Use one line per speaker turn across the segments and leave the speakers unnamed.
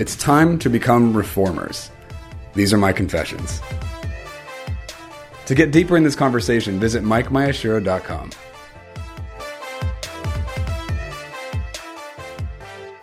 It's time to become reformers. These are my confessions. To get deeper in this conversation, visit MikeMayashiro.com.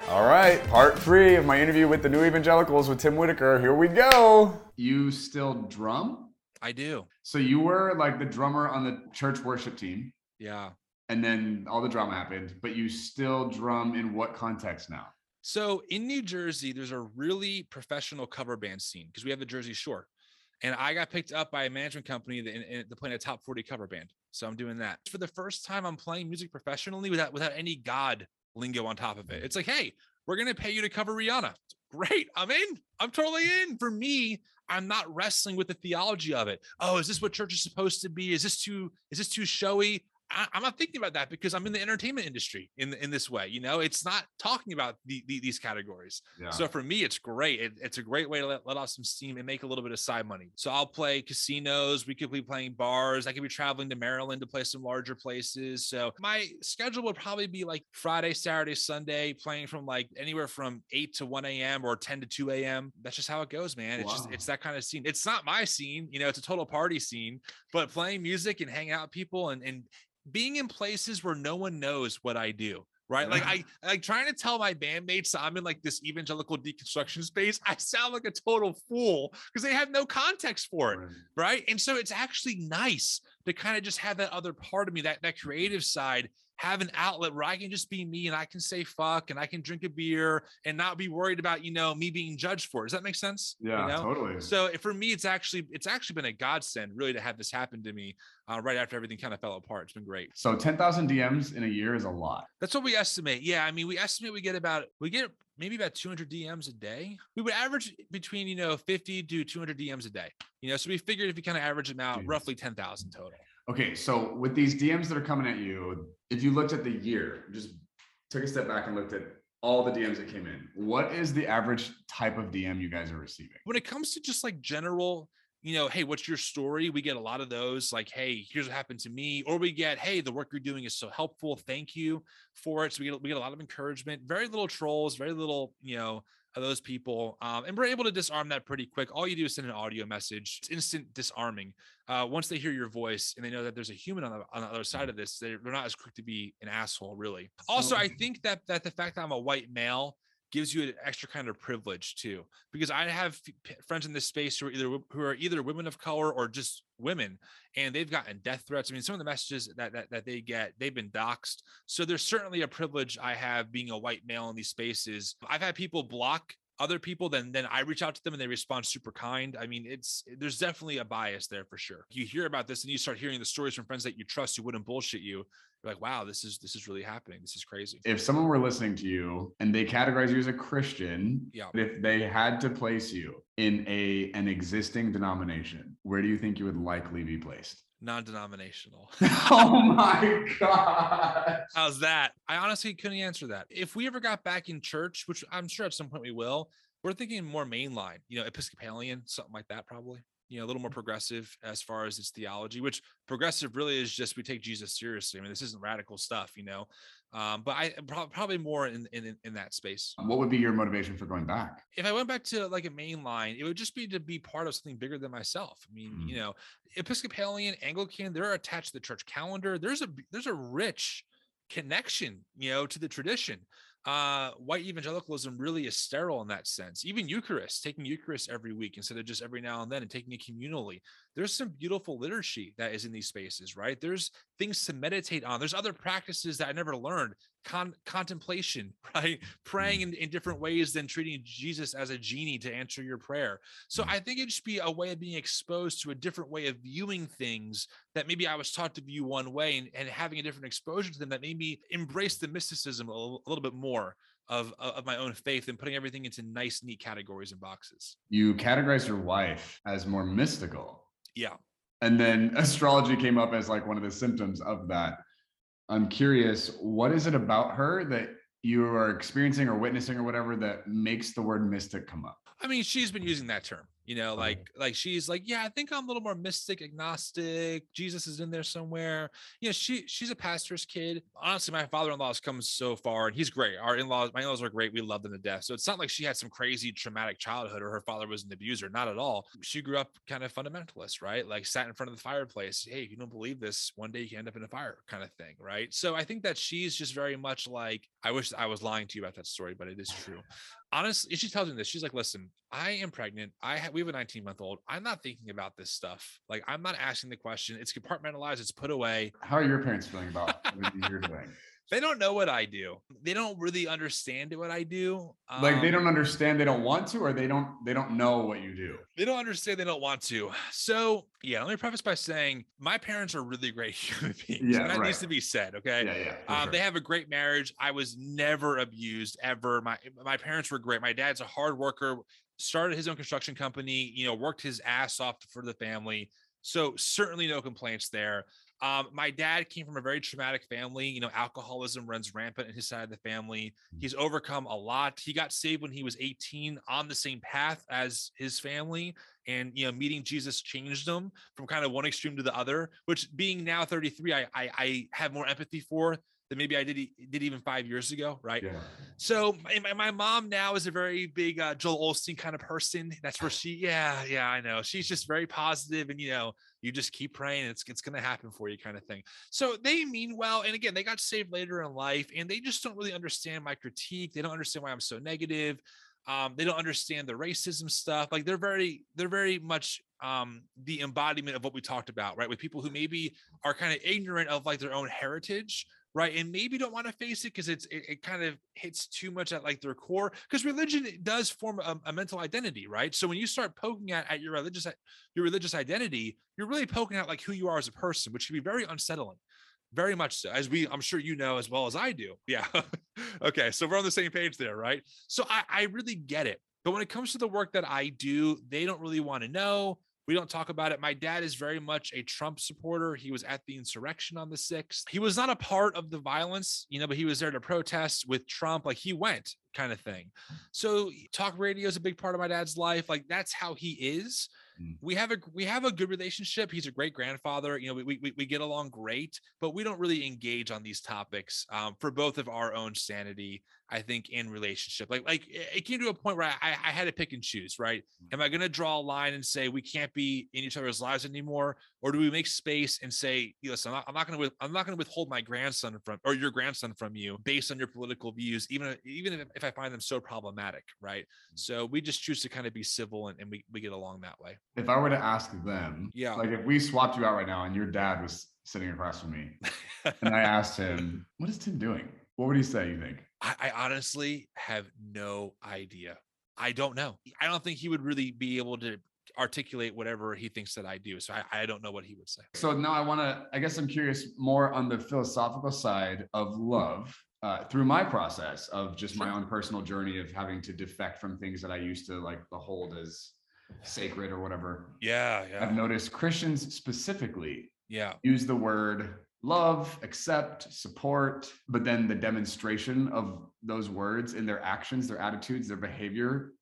All right, part three of my interview with the New Evangelicals with Tim Whitaker. Here we go. You still drum?
I do.
So you were like the drummer on the church worship team,
Yeah.
and then all the drama happened, but you still drum in what context now?
So in New Jersey, there's a really professional cover band scene because we have the Jersey Shore. And I got picked up by a management company that, in, in, to play in a top 40 cover band. So I'm doing that. For the first time, I'm playing music professionally without without any God lingo on top of it. It's like, hey, we're gonna pay you to cover Rihanna. Great, I'm in. I'm totally in. For me, I'm not wrestling with the theology of it. Oh, is this what church is supposed to be? Is this too is this too showy? I, I'm not thinking about that because I'm in the entertainment industry in in this way. You know, it's not talking about the, the, these categories.
Yeah.
So for me, it's great. It- it's a great way to let, let off some steam and make a little bit of side money. So I'll play casinos. We could be playing bars. I could be traveling to Maryland to play some larger places. So my schedule would probably be like Friday, Saturday, Sunday, playing from like anywhere from 8 to 1 a.m. or 10 to 2 a.m. That's just how it goes, man. It's just it's that kind of scene. It's not my scene, you know, it's a total party scene, but playing music and hanging out with people and and being in places where no one knows what I do. Right. Like mm-hmm. I like trying to tell my bandmates I'm in like this evangelical deconstruction space. I sound like a total fool because they have no context for it. Right. And so it's actually nice to kind of just have that other part of me, that that creative side, have an outlet where I can just be me and I can say fuck and I can drink a beer and not be worried about, you know, me being judged for it. Does that make sense? You
Yeah,
know?
totally.
So for me, it's actually it's actually been a godsend really to have this happen to me uh, right after everything kind of fell apart. It's been great.
So 10,000 DMs in a year is a lot.
That's what we estimate. Yeah, I mean, we estimate we get about we get maybe about 200 DMs a day. We would average between you know 50 to 200 DMs a day. You know, so we figured if you kind of average them out,
Jeez.
roughly 10,000 total.
Okay, so with these DMs that are coming at you, if you looked at the year, just took a step back and looked at all the DMs that came in, what is the average type of DM you guys are receiving?
When it comes to just like general, you know, hey, what's your story? We get a lot of those, like, hey, here's what happened to me, or we get, hey, the work you're doing is so helpful. Thank you for it. So we get we get a lot of encouragement. Very little trolls. Very little, you know. Of those people, um, and we're able to disarm that pretty quick. All you do is send an audio message. It's instant disarming. uh, once they hear your voice and they know that there's a human on the, on the other side of this, they're, they're not as quick to be an asshole, really. Also, I think that that the fact that I'm a white male gives you an extra kind of privilege too, because I have friends in this space who are either who are either women of color or just women, and they've gotten death threats. I mean, some of the messages that that, that they get, they've been doxxed. So there's certainly a privilege I have being a white male in these spaces. I've had people block other people then then i reach out to them and they respond super kind i mean it's there's definitely a bias there for sure you hear about this and you start hearing the stories from friends that you trust who wouldn't bullshit you you're like wow this is this is really happening this is crazy
If someone were listening to you and they categorize you as a Christian,
Yeah.
if they had to place you in a an existing denomination, where do you think you would likely be placed?
non-denominational
oh my god.
how's that i honestly couldn't answer that if we ever got back in church which i'm sure at some point we will we're thinking more mainline you know episcopalian something like that probably you know a little more progressive as far as its theology which progressive really is just we take jesus seriously i mean this isn't radical stuff you know um, but i prob- probably more in, in in that space
What would be your motivation for going back?
if I went back to like a main line, it would just be to be part of something bigger than myself. I mean,
Mm.
you know, Episcopalian, Anglican, they're attached to the church calendar. There's a there's a rich connection, you know, to the tradition. Uh, white evangelicalism really is sterile in that sense. Even Eucharist, taking Eucharist every week instead of just every now and then and taking it communally. There's some beautiful liturgy that is in these spaces, right? There's things to meditate on. There's other practices that I never learned. Con- contemplation, right? Praying mm. in, in different ways than treating Jesus as a genie to answer your prayer. So mm. I think it'd just be a way of being exposed to a different way of viewing things that maybe I was taught to view one way and, and having a different exposure to them that made me embrace the mysticism a little, a little bit more. of of my own faith and putting everything into nice, neat categories and boxes.
You categorize your wife as more mystical.
Yeah.
And then astrology came up as like one of the symptoms of that. I'm curious, what is it about her that you are experiencing or witnessing or whatever that makes the word mystic come up?
I mean, she's been using that term, you know, like like she's like, yeah, I think I'm a little more mystic, agnostic. Jesus is in there somewhere. You know, she she's a pastor's kid. Honestly, my father-in-law has come so far, and he's great. Our in-laws, my in-laws are great. We love them to death. So it's not like she had some crazy traumatic childhood or her father was an abuser. Not at all. She grew up kind of fundamentalist, right? Like sat in front of the fireplace. Hey, if you don't believe this, one day you can end up in a fire, kind of thing, right? So I think that she's just very much like. I wish I was lying to you about that story, but it is true honestly, she tells me this. She's like, listen, I am pregnant. I have, we have a 19 month old. I'm not thinking about this stuff. Like, I'm not asking the question. It's compartmentalized. It's put away.
How are your parents feeling about what you're doing?
They don't know what I do. They don't really understand what I do.
Um, like they don't um, understand they don't want to, or they don't they don't know what you do.
They don't understand they don't want to. So yeah, let me preface by saying my parents are really great human beings. Yeah, that right. needs to be said. Okay.
Yeah, yeah.
Um, sure. They have a great marriage. I was never abused ever. My my parents were great. My dad's a hard worker. Started his own construction company. You know, worked his ass off for the family. So certainly no complaints there. Um, my dad came from a very traumatic family. You know, alcoholism runs rampant in his side of the family. Mm. He's overcome a lot. He got saved when he was 18 on the same path as his family. And, you know, meeting Jesus changed him from kind of one extreme to the other, which being now 33, I, I, I have more empathy for than maybe I did did even five years ago, right? Yeah. So my, my mom now is a very big uh, Joel Osteen kind of person. That's where she, yeah, yeah, I know. She's just very positive, and you know, you just keep praying, it's it's gonna happen for you, kind of thing. So they mean well, and again, they got saved later in life, and they just don't really understand my critique. They don't understand why I'm so negative. Um, they don't understand the racism stuff. Like they're very, they're very much um, the embodiment of what we talked about, right? With people who maybe are kind of ignorant of like their own heritage right and maybe don't want to face it because it's it, it, kind of hits too much at like their core because religion does form a, a, mental identity right? So when you start poking at, at your religious your religious identity you're really poking at like who you are as a person which can be very unsettling very much so as we i'm sure you know as well as i do. Yeah. Okay so we're on the same page there right? So I, I really get it but when it comes to the work that i do they don't really want to know we don't talk about it. My dad is very much a Trump supporter. He was at the insurrection on the 6th. He was not a part of the violence, you know, but he was there to protest with Trump. Like he went kind of thing. So talk radio is a big part of my dad's life. Like that's how he is. Mm. We have a we have a good relationship. He's a great grandfather. You know, we we, we get along great, but we don't really engage on these topics um, for both of our own sanity. I think in relationship, like like it came to a point where I, I had to pick and choose. Right? Mm. Am I going to draw a line and say we can't be in each other's lives anymore, or do we make space and say, listen, I'm not, going to I'm not going to withhold my grandson from or your grandson from you based on your political views, even even if, I find them so problematic. Right? Mm. So we just choose to kind of be civil and, and we we get along that way
if I were to ask them,
yeah,
like if we swapped you out right now and your dad was sitting across from me, and I asked him, "What is Tim doing?" What would he say? You think?
I, I honestly have no idea. I don't know. I don't think he would really be able to articulate whatever he thinks that I do. So I, I don't know what he would say.
So now I want to, I guess I'm curious more on the philosophical side of love. Uh, through my process of just my own personal journey of having to defect from things that I used to like behold as sacred or whatever.
Yeah, yeah.
I've noticed Christians specifically
yeah
use the word love, accept, support, but then the demonstration of those words in their actions, their attitudes, their behavior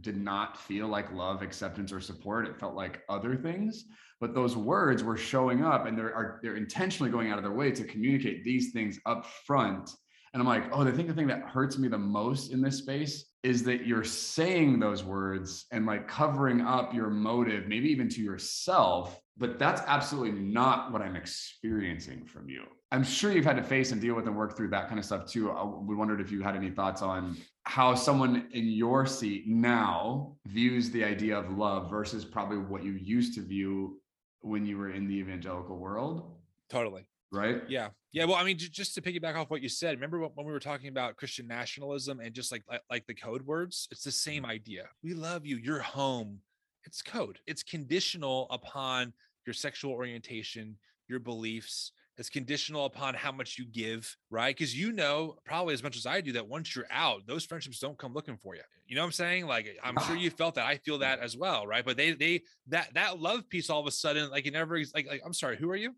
did not feel like love, acceptance, or support. It felt like other things. But those words were showing up and they're are, they're intentionally going out of their way to communicate these things up front. And I'm like, oh, I think the thing that hurts me the most in this space is that you're saying those words and like covering up your motive, maybe even to yourself. But that's absolutely not what I'm experiencing from you. I'm sure you've had to face and deal with and work through that kind of stuff too. I, we wondered if you had any thoughts on how someone in your seat now views the idea of love versus probably what you used to view when you were in the evangelical world.
Totally
right?
Yeah, yeah. Well, I mean, just to piggyback off what you said, remember when we were talking about Christian nationalism and just like like the code words? It's the same mm-hmm. idea. We love you. You're home. It's code. It's conditional upon your sexual orientation, your beliefs, It's conditional upon how much you give, right? Because you know probably as much as I do that once you're out, those friendships don't come looking for you. You know what I'm saying? Like I'm sure you felt that. I feel that as well, right? But they they that that love piece all of a sudden, like it never like like I'm sorry, who are you?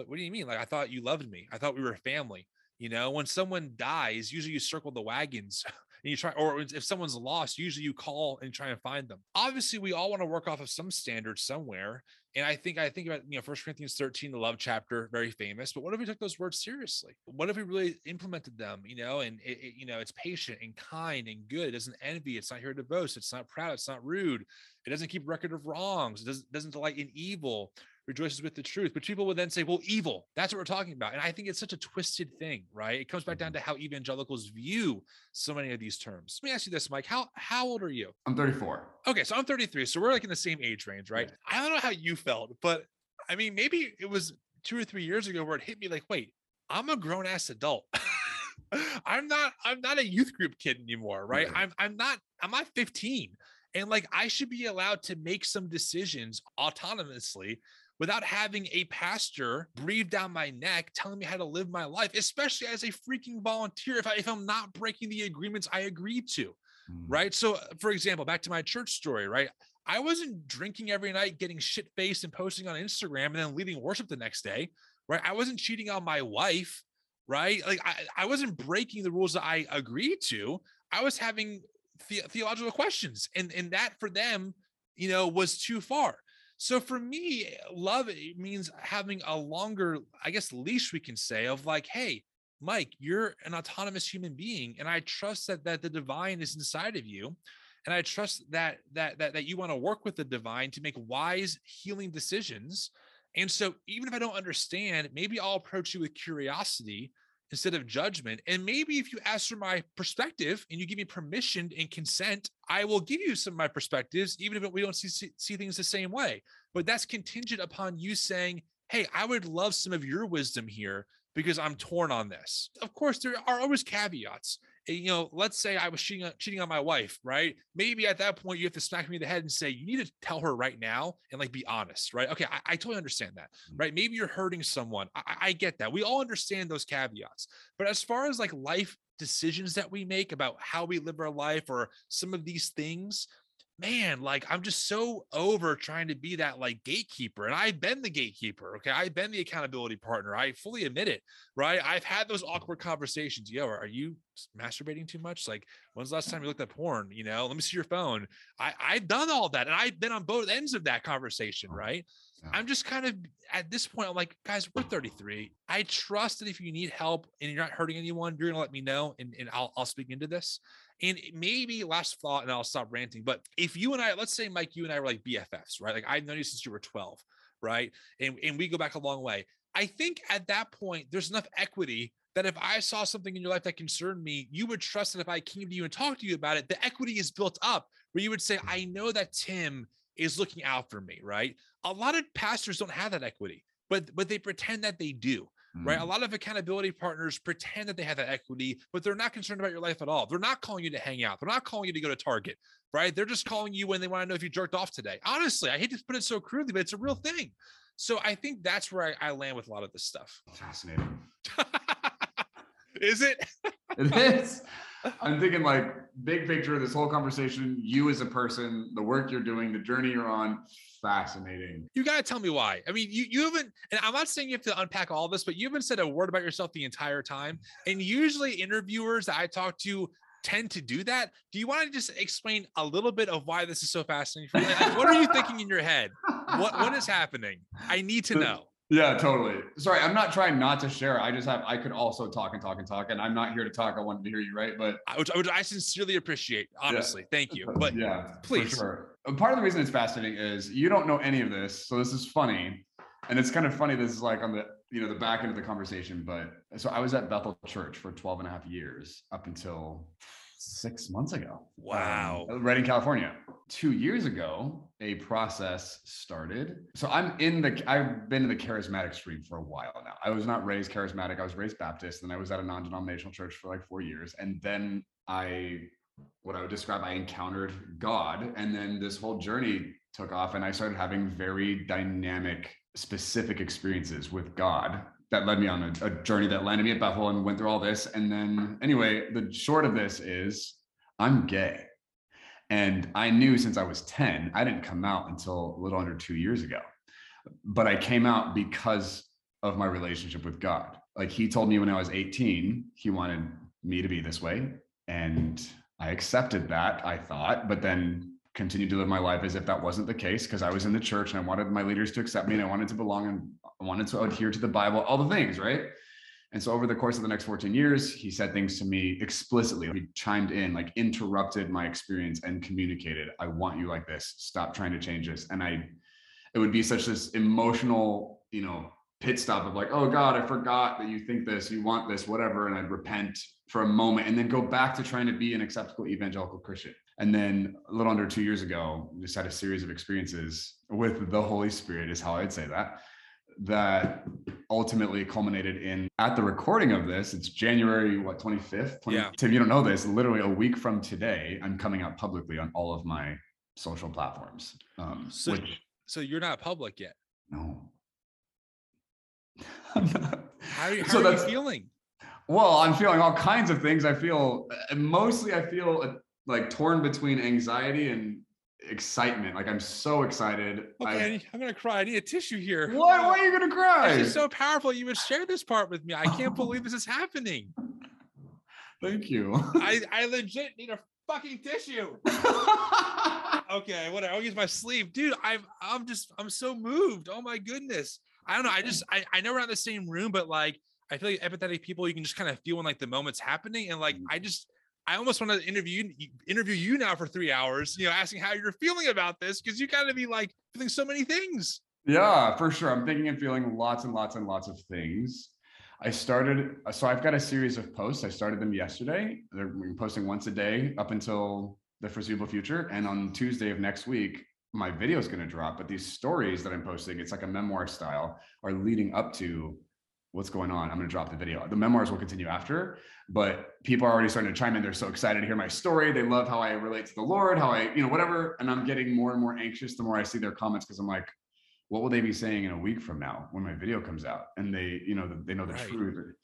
But what do you mean? Like I thought you loved me. I thought we were family. You know, when someone dies, usually you circle the wagons and you try, or if someone's lost, usually you call and try and find them. Obviously, we all want to work off of some standard somewhere. And I think I think about you know First Corinthians 13, the love chapter, very famous. But what if we took those words seriously? What if we really implemented them? You know, and it, it, you know, it's patient and kind and good. It doesn't envy. It's not here to boast. It's not proud. It's not rude. It doesn't keep record of wrongs. It doesn't, doesn't delight in evil rejoices with the truth. But people would then say, well, evil, that's what we're talking about. And I think it's such a twisted thing, right? It comes back down mm-hmm. to how evangelicals view so many of these terms. Let me ask you this, Mike. How how old are you?
I'm 34.
Okay, so I'm 33. So we're like in the same age range, right? Yeah. I don't know how you felt, but I mean, maybe it was two or three years ago where it hit me like, wait, I'm a grown ass adult. I'm not I'm not a youth group kid anymore, right? Yeah. I'm I'm not I'm not 15. And like I should be allowed to make some decisions autonomously without having a pastor breathe down my neck telling me how to live my life, especially as a freaking volunteer if, I, if I'm not breaking the agreements I agreed to. Mm. Right. So, uh, for example, back to my church story, right? I wasn't drinking every night, getting shit faced and posting on Instagram and then leading worship the next day. Right. I wasn't cheating on my wife. Right. Like I, I wasn't breaking the rules that I agreed to. I was having the- theological questions. And, and that for them, you know, was too far. So for me, eh, love eh, means having a longer, I guess, leash we can say of like, hey, Mike, you're an autonomous human being, and I trust that that the divine is inside of you, and I trust that that that that you want to work with the divine to make wise, healing decisions. And so, even if I don't understand, maybe I'll approach you with curiosity instead of judgment. And maybe if you ask for my perspective and you give me permission and consent, I will give you some of my perspectives, even if we don't see, see, things the same way. But that's contingent upon you saying, Hey, I would love some of your wisdom here because I'm torn on this. Of course, there are always caveats. Eh, you know, let's say I was cheating on, cheating on my wife, right? Maybe at that point you have to smack me in the head and say, you need to tell her right now and like be honest, right? Okay, I, I totally understand that, mm. right? Maybe you're hurting someone. I, I get that. We all understand those caveats. But as far as like life decisions that we make about how we live our life or some of these things, man, like I'm just so over trying to be that like gatekeeper. And I've been the gatekeeper. Okay. I've been the accountability partner. I fully admit it. Right. I've had those awkward conversations. Yo, are you masturbating too much? Like, when's the last time you looked at porn? You know, let me see your phone. I, I've done all that. And I've been on both ends of that conversation. Oh, right. I'm just kind of at this point, I'm like, guys, we're 33. I trust that if you need help and you're not hurting anyone, you're gonna let me know and, and I'll I'll speak into this. And maybe last thought, and I'll stop ranting. But if you and I, let's say, Mike, you and I were like BFFs, right? Like I've known you since you were 12, right? And, and we go back a long way. I think at that point, there's enough equity that if I saw something in your life that concerned me, you would trust that if I came to you and talked to you about it, the equity is built up where you would say, I know that Tim is looking out for me, right? A lot of pastors don't have that equity, but but they pretend that they do right? A mm. lot of accountability partners pretend that they have that equity, but they're not concerned about your life at all. They're not calling you to hang out. They're not calling you to go to Target, right? They're just calling you when they want to know if you jerked off today. Honestly, I hate to put it so crudely, but it's a real thing. So I think that's where I, I land with a lot of this stuff.
Fascinating.
is it?
it is. I'm thinking like big picture of this whole conversation, you as a person, the work you're doing, the journey you're on, fascinating.
You got to tell me why. I mean, you you haven't, and I'm not saying you have to unpack all this, but you haven't said a word about yourself the entire time. And usually, interviewers that I talk to tend to do that. Do you want to just explain a little bit of why this is so fascinating? Like, what are you thinking in your head? What what is happening? I need to know.
Yeah, totally. Sorry, I'm not trying not to share. I just have I could also talk and talk and talk, and I'm not here to talk. I wanted to hear you, right? But
which, which I sincerely appreciate. Honestly, yeah. thank you. But yeah, please.
sure. Part of the reason it's fascinating is you don't know any of this, so this is funny, and it's kind of funny. This is like on the you know the back end of the conversation, but so I was at Bethel Church for 12 and a half years up until six months ago.
Wow.
Um, right in California. Two years ago, a process started. So I'm in the, I've been in the charismatic stream for a while now. I was not raised charismatic. I was raised Baptist and I was at a non denominational church for like four years. And then I, what I would describe, I encountered God. And then this whole journey took off and I started having very dynamic, specific experiences with God that led me on a, a journey that landed me at Bethel and went through all this. And then, anyway, the short of this is I'm gay. And I knew since I was 10, I didn't come out until a little under two years ago. But I came out because of my relationship with God. Like he told me when I was 18, he wanted me to be this way. And I accepted that, I thought, but then continued to live my life as if that wasn't the case because I was in the church and I wanted my leaders to accept me and I wanted to belong and I wanted to adhere to the Bible, all the things, right? And so over the course of the next 14 years, he said things to me explicitly. He chimed in, like interrupted my experience and communicated, I want you like this. Stop trying to change this. And I, it would be such this emotional, you know, pit stop of like, oh God, I forgot that you think this, you want this, whatever. And I'd repent for a moment and then go back to trying to be an acceptable evangelical Christian. And then a little under two years ago, just had a series of experiences with the Holy Spirit, is how I'd say that that ultimately culminated in at the recording of this it's january what 25th 20,
yeah.
tim you don't know this literally a week from today i'm coming out publicly on all of my social platforms um,
so, which, so you're not public yet?
No.
How, are you, how so are you feeling?
Well i'm feeling all kinds of things i feel mostly i feel uh, like torn between anxiety and excitement. Like I'm so excited.
Okay, I, am gonna cry. I need a tissue here.
What? Why are you gonna cry?
It's so powerful. You would share this part with me. I can't believe this is happening.
Thank you.
I, I legit need a fucking tissue. okay, whatever. I'll use my sleeve. Dude, I'm I'm just I'm so moved. Oh my goodness. I don't know. I just I, I know we're not in the same room, but like I feel like empathetic people, you can just kind of feel when like the moment's happening. And like mm. I just I almost want to interview interview you now for three hours, you know, asking how you're feeling about this because you got to be like feeling so many things.
Yeah, for sure. I'm thinking and feeling lots and lots and lots of things. I started, so I've got a series of posts. I started them yesterday. They're posting once a day up until the foreseeable future. And on Tuesday of next week, my video is going to drop. But these stories that I'm posting, it's like a memoir style, are leading up to what's going on. I'm going to drop the video. The memoirs will continue after, but people are already starting to chime in. They're so excited to hear my story. They love how I relate to the Lord, how I, you know, whatever. And I'm getting more and more anxious the more I see their comments because I'm like, what will they be saying in a week from now when my video comes out? And they, you know, they know the right. truth.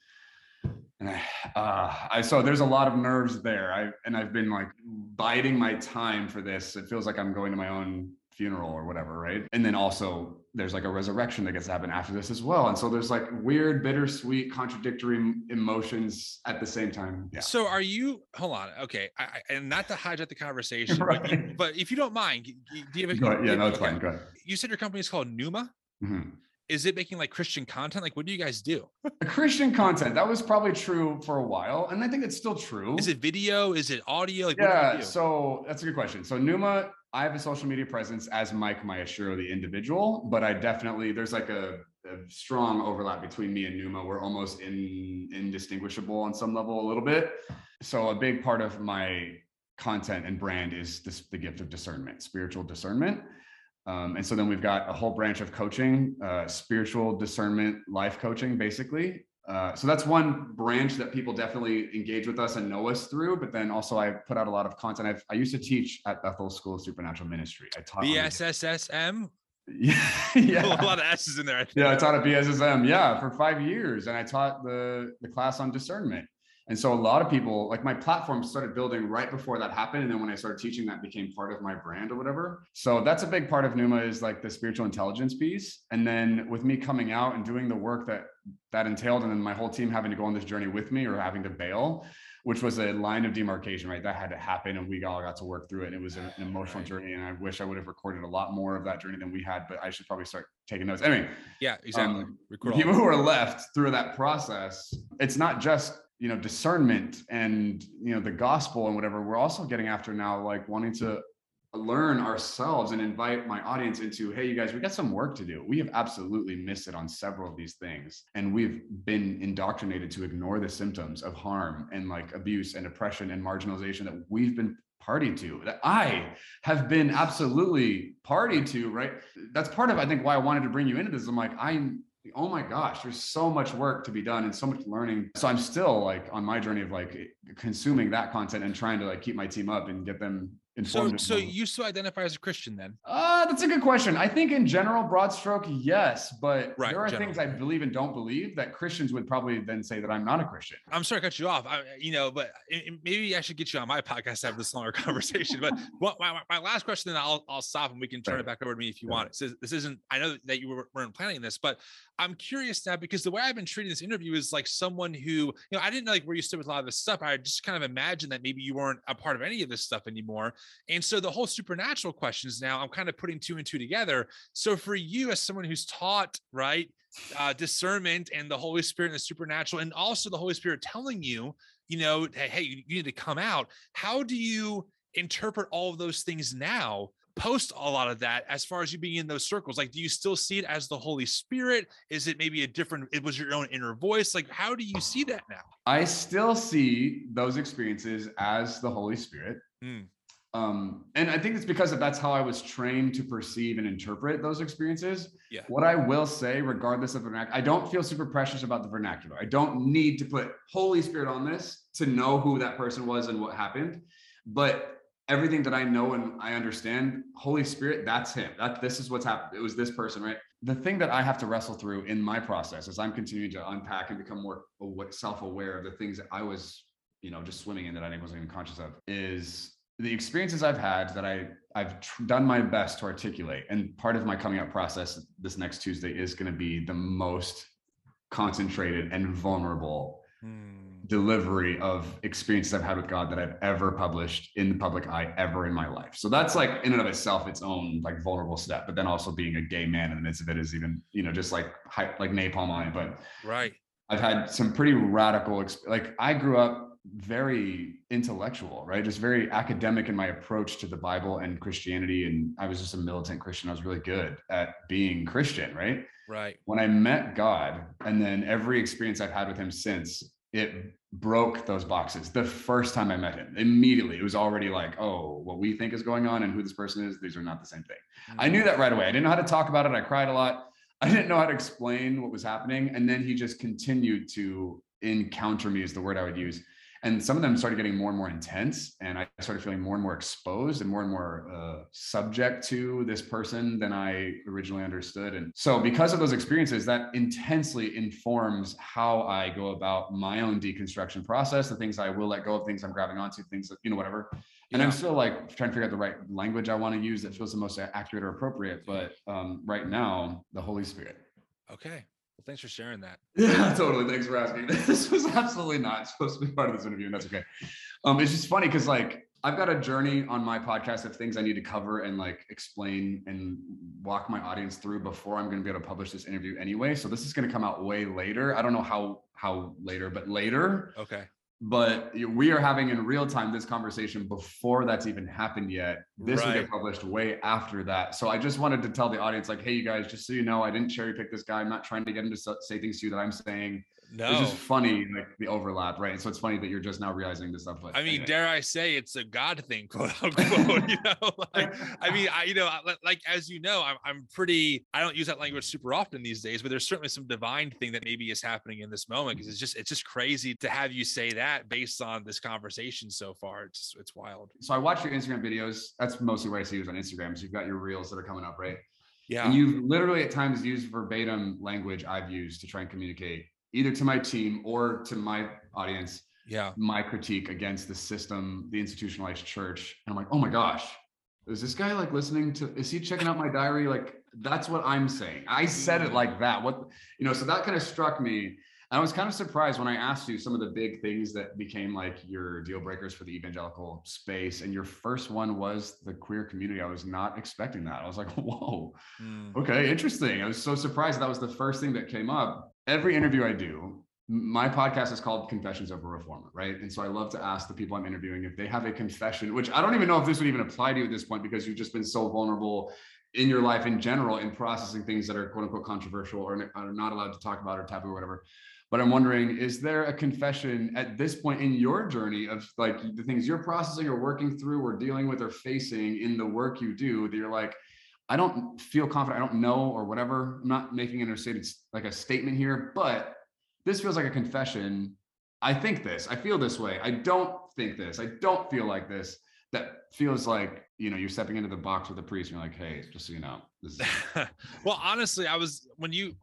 And I, uh, I, so there's a lot of nerves there. I, and I've been like biding my time for this. It feels like I'm going to my own funeral or whatever, right? And then also there's like a resurrection that gets to happen after this as well. And so there's like weird, bittersweet, contradictory emotions at the same time.
Yeah. So are you, hold on. Okay. I, and not to hijack the conversation, right. but, you, but, if you don't mind, do you have
a, yeah, no, it's okay. fine. Go ahead.
You said your company is called Pneuma. Mm-hmm. Is it making like Christian content? Like, what do you guys do?
Christian content. That was probably true for a while. And I think it's still true.
Is it video? Is it audio? Like,
yeah. So that's a good question. So Pneuma I have a social media presence as Mike Mayashiro, the individual, but I definitely there's like a, a, strong overlap between me and Pneuma. We're almost in, indistinguishable on some level a little bit. So a big part of my content and brand is this, the gift of discernment, spiritual discernment. Um, and so then we've got a whole branch of coaching, uh, spiritual discernment, life coaching, basically. Uh, so that's one branch that people definitely engage with us and know us through. But then also I put out a lot of content. I've, i used to teach at Bethel School of Supernatural Ministry. I taught
BSSSM.
Yeah, yeah.
a lot of S's in there.
I yeah, I taught at BSSM. Yeah, for five years, and I taught the the class on discernment. And so a lot of people, like my platform started building right before that happened. And then when I started teaching, that became part of my brand or whatever. So that's a big part of Pneuma is like the spiritual intelligence piece. And then with me coming out and doing the work that that entailed, and then my whole team having to go on this journey with me or having to bail, which was a line of demarcation, right? That had to happen. And we all got to work through it. And it was an, emotional right. journey. And I wish I would have recorded a lot more of that journey than we had, but I should probably start taking notes. Anyway.
Yeah, exactly. Um,
people who are left through that process, it's not just you know discernment and you know the gospel and whatever we're also getting after now like wanting to learn ourselves and invite my audience into hey you guys we got some work to do. We have absolutely missed it on several of these things and we've been indoctrinated to ignore the symptoms of harm and like abuse and oppression and marginalization that we've been party to that i have been absolutely party to right? That's part of i think why i wanted to bring you into this. I'm like i'm oh my gosh, there's so much work to be done and so much learning. So I'm still like on my journey of like consuming that content and trying to like keep my team up and get them
so, so you still identify as a Christian then?
Uh, that's a good question. I think in general, broad stroke, yes, but right, there are general. things I believe and don't believe that Christians would probably then say that I'm not a Christian.
I'm sorry to cut you off. I, you know, but maybe I should get you on my podcast to have this longer conversation. but what, my, my last question, then I'll I'll stop and we can turn right. it back over to me if you right. want. It says this isn't. I know that you weren't planning this, but I'm curious now because the way I've been treating this interview is like someone who, you know, I didn't know like where you stood with a lot of this stuff. I just kind of imagined that maybe you weren't a part of any of this stuff anymore. And so the whole supernatural questions now, I'm kind of putting two and two together. So for you, as someone who's taught, right, uh, discernment and the Holy Spirit and the supernatural, and also the Holy Spirit telling you, you know, hey, hey you need to come out. How do you interpret all of those things now post a lot of that as far as you being in those circles like do you still see it as the holy spirit is it maybe a different it was your own inner voice like how do you see that now
i still see those experiences as the holy spirit mm. Um, and i think it's because of that's how i was trained to perceive and interpret those experiences yeah what i will say regardless of vernacular i don't feel super precious about the vernacular i don't need to put holy spirit on this to know who that person was and what happened but everything that I know and I understand, Holy Spirit, that's him. That this is what's happened. It was this person, right? The thing that I have to wrestle through in my process as I'm continuing to unpack and become more self-aware of the things that I was, you know, just swimming in that I wasn't even conscious of is the experiences I've had that I I've tr- done my best to articulate. And part of my coming out process this next Tuesday is going to be the most concentrated and vulnerable hmm delivery of experiences I've had with God that I've ever published in the public eye ever in my life. So that's like in and of itself its own like vulnerable step. But then also being a gay man in the midst of it is even you know just like like napalm on it. But
right,
I've had some pretty radical like I grew up very intellectual, right? Just very academic in my approach to the Bible and Christianity. And I was just a militant Christian. I was really good at being Christian, right?
Right.
When I met God, and then every experience I've had with Him since, it broke those boxes the first time I met him. Immediately, it was already like, oh, what we think is going on and who this person is, these are not the same thing. Mm-hmm. I knew that right away. I didn't know how to talk about it. I cried a lot. I didn't know how to explain what was happening. And then he just continued to encounter me, is the word I would use and some of them started getting more and more intense and i started feeling more and more exposed and more and more uh, subject to this person than i originally understood. And so because of those experiences that intensely informs how i go about my own deconstruction process the things i will let go of things i'm grabbing onto things that you know whatever. And yeah. i'm still like trying to figure out the right language i want to use that feels the most accurate or appropriate but um, right now the holy spirit.
Okay thanks for sharing that.
Yeah, totally. Thanks for asking. This was absolutely not supposed to be part of this interview, and that's okay. Um, it's just funny because like I've got a journey on my podcast of things I need to cover and like explain and walk my audience through before I'm going to be able to publish this interview anyway. So this is going to come out way later. I don't know how how later, but later.
Okay
but we are having in real time this conversation before that's even happened yet. This right. will get published way after that. So I just wanted to tell the audience, like, hey, you guys, just so you know, I didn't cherry pick this guy. I'm not trying to get him to say things to you that I'm saying. No, it's just funny, like the overlap, right? So it's funny that you're just now realizing this stuff. But
I mean, anyway. dare I say, it's a God thing, quote unquote. you know, like I mean, I you know, like as you know, I'm I'm pretty. I don't use that language super often these days, but there's certainly some divine thing that maybe is happening in this moment because it's just it's just crazy to have you say that based on this conversation so far. It's it's wild.
So I watch your Instagram videos. That's mostly where I see you on Instagram. So you've got your reels that are coming up, right?
Yeah.
And you've literally at times used verbatim language I've used to try and communicate either to my team or to my audience
yeah.
my critique against the system the institutionalized church. And i'm like oh my gosh is this guy like listening to is he checking out my diary? Like that's what i'm saying. I said it mm. like that. What you know so that kind of struck me I was kind of surprised when I asked you some of the big things that became like your deal breakers for the evangelical space. And your first one was the queer community. I was not expecting that. I was like, whoa, mm. okay, interesting. I was so surprised that was the first thing that came up. Every interview I do, my podcast is called Confessions of a Reformer, right? And so I love to ask the people I'm interviewing if they have a confession, which I don't even know if this would even apply to you at this point because you've just been so vulnerable in your life in general in processing things that are quote unquote controversial or are not allowed to talk about or taboo or whatever. But I'm wondering, is there a confession at this point in your journey of like the things you're processing or working through or dealing with or facing in the work you do that you're like, I don't feel confident. I don't know or whatever. I'm not making an understated like a statement here, but this feels like a confession. I think this. I feel this way. I don't think this. I don't feel like this. That feels like you know you're stepping into the box with the priest. And you're like, hey, just so you know, this is.
well, honestly, I was when you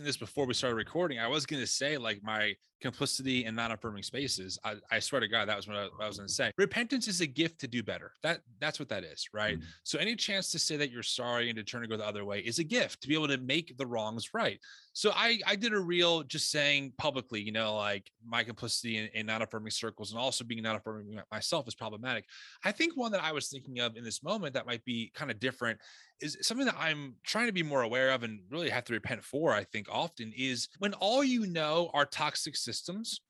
me this before we started recording. I was going to say like my complicity and non-affirming spaces. I, I swear to God, that was what I, what I was going to say. Repentance is a gift to do better. That that's what that is, right? Mm-hmm. So any chance to say that you're sorry and to turn to go the other way is a gift to be able to make the wrongs right. So I I did a real just saying publicly, you know, like my complicity in, in non-affirming circles and also being non-affirming myself is problematic. I think one that I was thinking of in this moment that might be kind of different is something that I'm trying to be more aware of and really have to repent for, I think often is when all you know are toxic systems,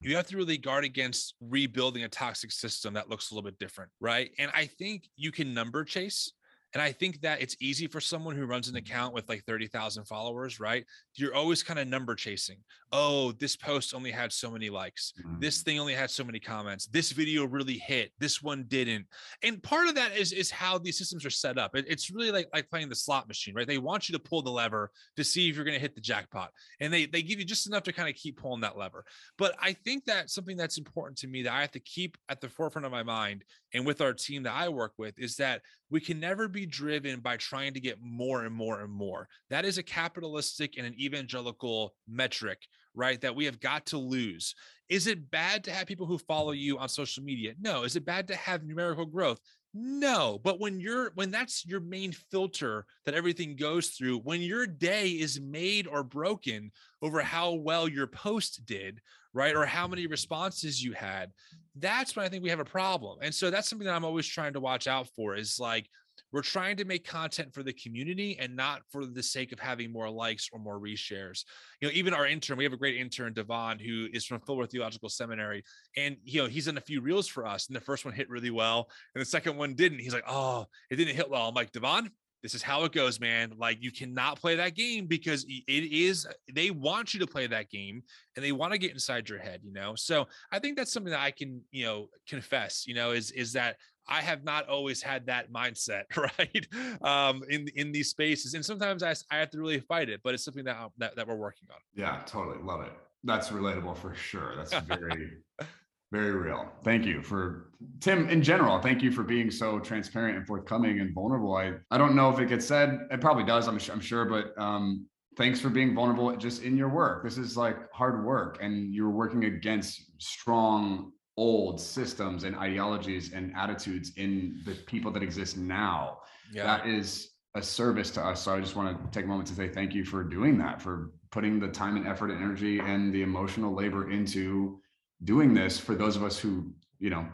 you have to really guard against rebuilding a toxic system that looks a little bit different, right? And I think you can number chase and I think that it's easy for someone who runs an account with like 30,000 followers, right? You're always kind of number chasing. Oh, this post only had so many likes. Mm-hmm. This thing only had so many comments. This video really hit. This one didn't. And part of that is is how these systems are set up. It, it's really like like playing the slot machine, right? They want you to pull the lever to see if you're going to hit the jackpot. And they they give you just enough to kind of keep pulling that lever. But I think that something that's important to me that I have to keep at the forefront of my mind and with our team that I work with is that we can never be driven by trying to get more and more and more. That is a capitalistic and an evangelical metric, right? That we have got to lose. Is it bad to have people who follow you on social media? No. Is it bad to have numerical growth? No, but when you're when that's your main filter that everything goes through, when your day is made or broken over how well your post did, right? Or how many responses you had, that's when I think we have a problem. And so that's something that I'm always trying to watch out for is like we're trying to make content for the community and not for the sake of having more likes or more reshares. You know, even our intern, we have a great intern, Devon, who is from Fuller Theological Seminary, and you know he's done a few reels for us, and the first one hit really well, and the second one didn't. He's like, "Oh, it didn't hit well." I'm like, Devon, this is how it goes, man. Like you cannot play that game because it is they want you to play that game and they want to get inside your head, you know. So I think that's something that I can, you know, confess, you know, is is that I have not always had that mindset, right? Um, in in these spaces, and sometimes I, I have to really fight it, but it's something that that, that we're working on.
Yeah, totally love it. That's relatable for sure. That's very very real. Thank you for Tim in general. Thank you for being so transparent and forthcoming and vulnerable. I, I don't know if it gets said. It probably does. I'm, I'm sure, but um, thanks for being vulnerable just in your work. This is like hard work and you're working against strong old systems and ideologies and attitudes in the people that exist now. Yeah. That is a service to us. So I just want to take a moment to say thank you for doing that, for putting the time and effort and energy and the emotional labor into doing this for those of us who, you know,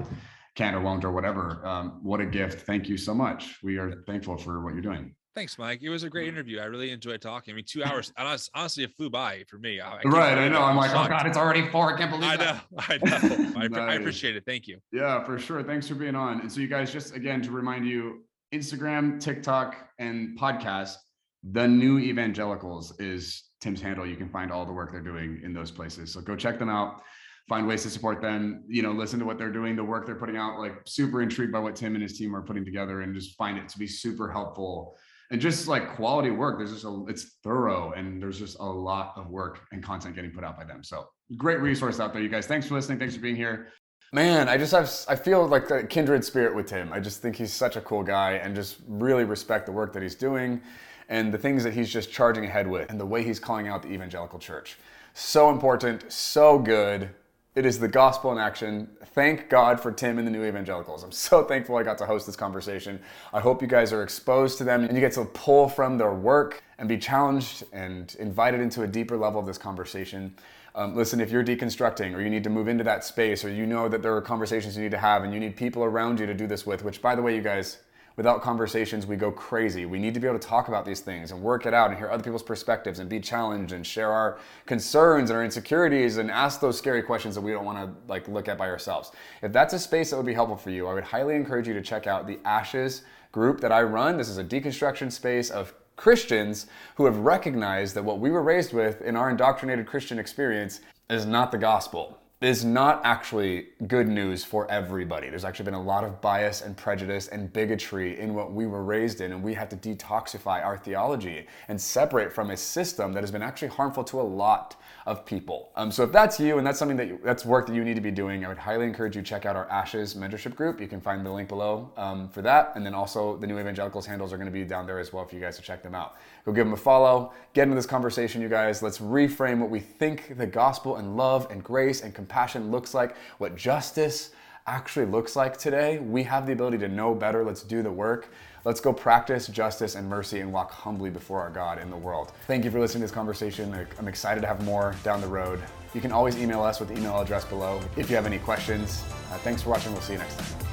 can't or won't or whatever. Um, what a gift. Thank you so much. We are thankful for what you're doing.
Thanks, Mike. It was a great interview. I really enjoyed talking. I mean, two hours, honestly, it flew by for me.
I, right. I know. I'm like, oh God, it's already four. I can't believe
I know. I know. I, nice. I appreciate it. Thank you.
Yeah, for sure. Thanks for being on. And so you guys, just again, to remind you, Instagram, TikTok, and podcast, the new evangelicals is Tim's handle. You can find all the work they're doing in those places. So go check them out find ways to support them, you know, listen to what they're doing, the work they're putting out, like super intrigued by what Tim and his team are putting together and just find it to be super helpful and just like quality work. There's just a, it's thorough and there's just a lot of work and content getting put out by them. So great resource out there, you guys. Thanks for listening. Thanks for being here. Man, I just have, I feel like a kindred spirit with Tim. I just think he's such a cool guy and just really respect the work that he's doing and the things that he's just charging ahead with and the way he's calling out the evangelical church. So important, so good. It is the gospel in action. Thank God for Tim and the New Evangelicals. I'm so thankful I got to host this conversation. I hope you guys are exposed to them and you get to pull from their work and be challenged and invited into a deeper level of this conversation. Um, listen, if you're deconstructing or you need to move into that space or you know that there are conversations you need to have and you need people around you to do this with, which by the way, you guys, Without conversations, we go crazy. We need to be able to talk about these things and work it out and hear other people's perspectives and be challenged and share our concerns and our insecurities and ask those scary questions that we don't want to like look at by ourselves. If that's a space that would be helpful for you, I would highly encourage you to check out the Ashes group that I run. This is a deconstruction space of Christians who have recognized that what we were raised with in our indoctrinated Christian experience is not the gospel. Is not actually good news for everybody. There's actually been a lot of bias and prejudice and bigotry in what we were raised in, and we have to detoxify our theology and separate from a system that has been actually harmful to a lot of people. Um, so if that's you and that's something that you, that's work that you need to be doing, I would highly encourage you check out our Ashes mentorship group. You can find the link below um, for that, and then also the New Evangelicals handles are going to be down there as well for you guys to check them out. Go give them a follow. Get into this conversation, you guys. Let's reframe what we think the gospel and love and grace and compassion looks like, what justice actually looks like today. We have the ability to know better. Let's do the work. Let's go practice justice and mercy and walk humbly before our God in the world. Thank you for listening to this conversation. I'm excited to have more down the road. You can always email us with the email address below if you have any questions. Uh, thanks for watching. We'll see you next time.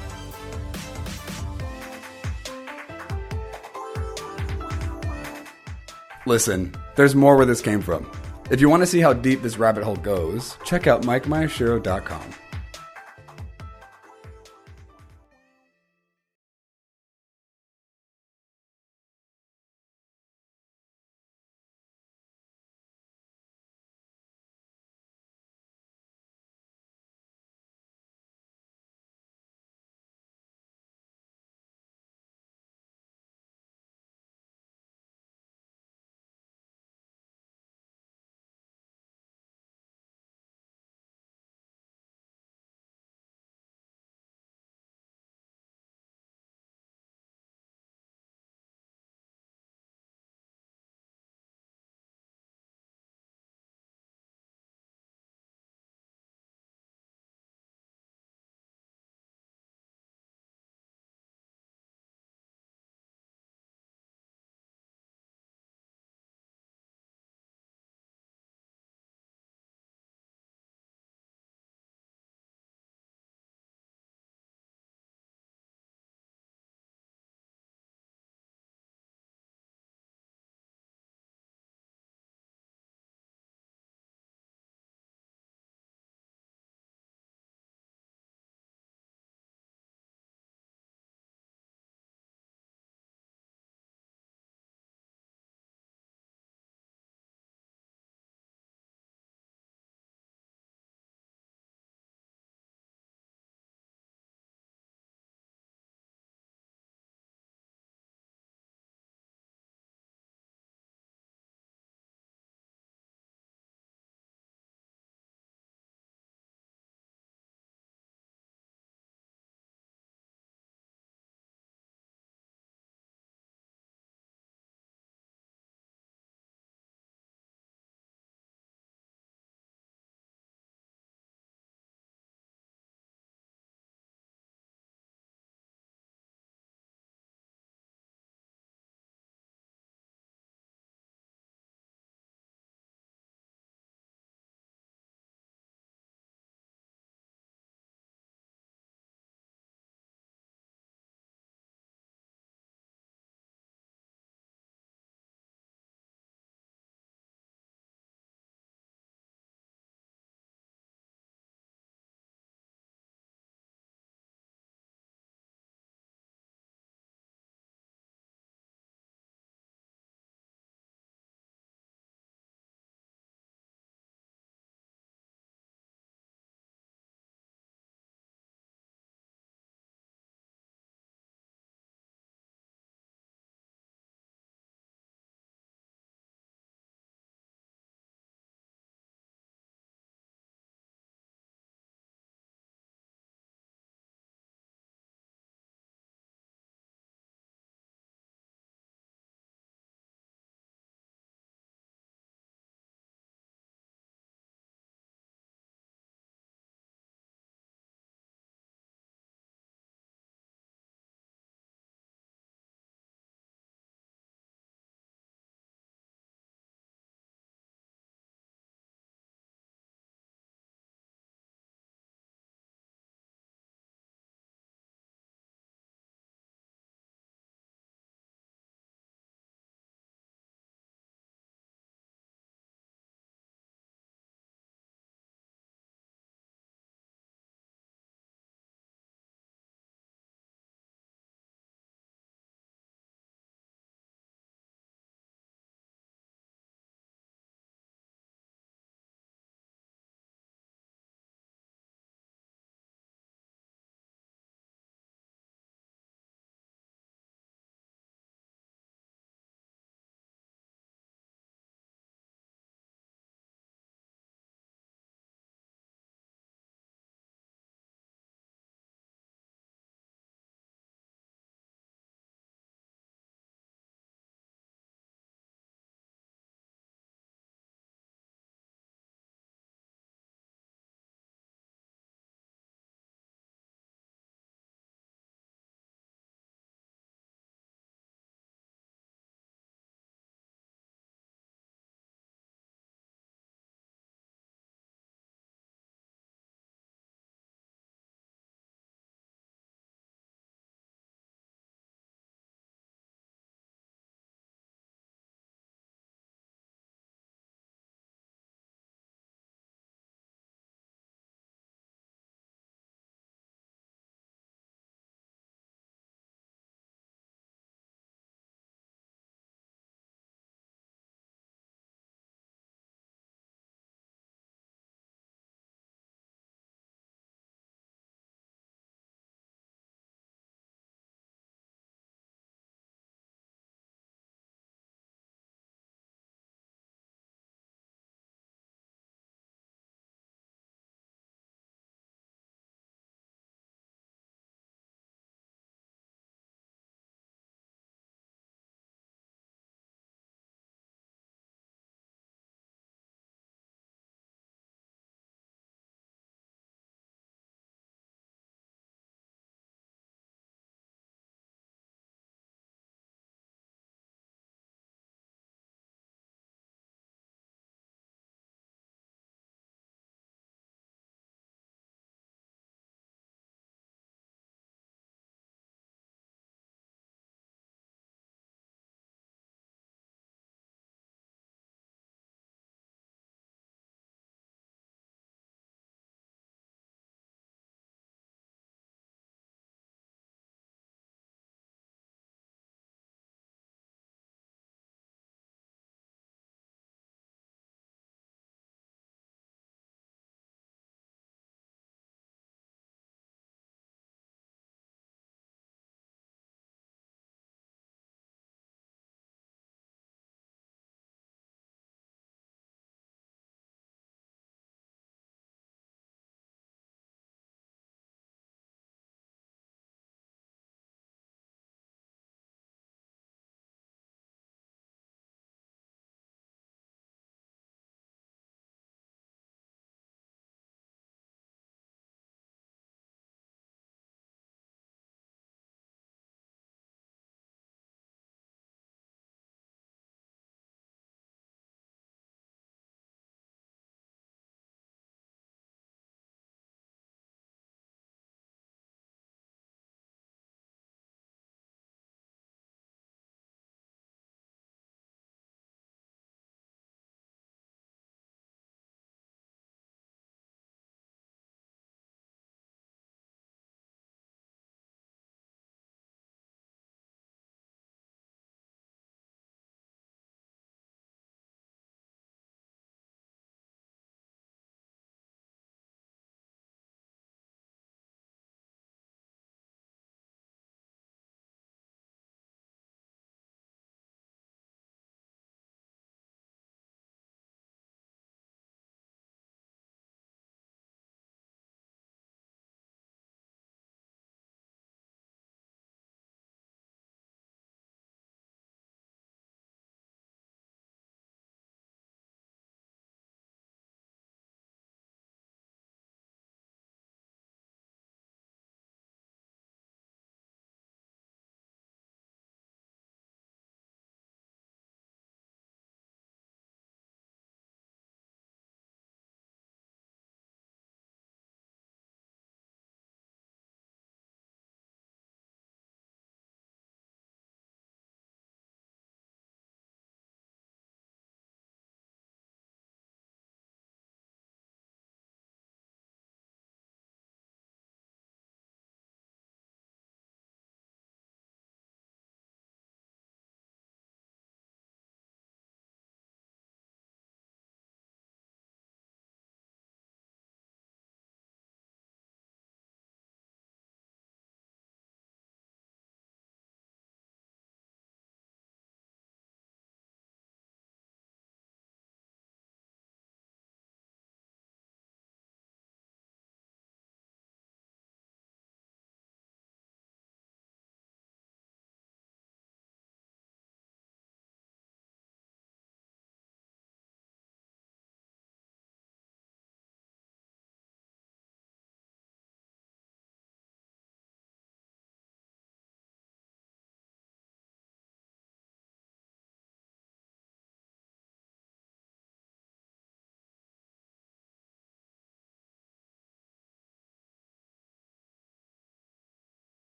Listen, there's more where this came from. If you want to see how deep this rabbit hole goes, check out MikeMyashiro.com.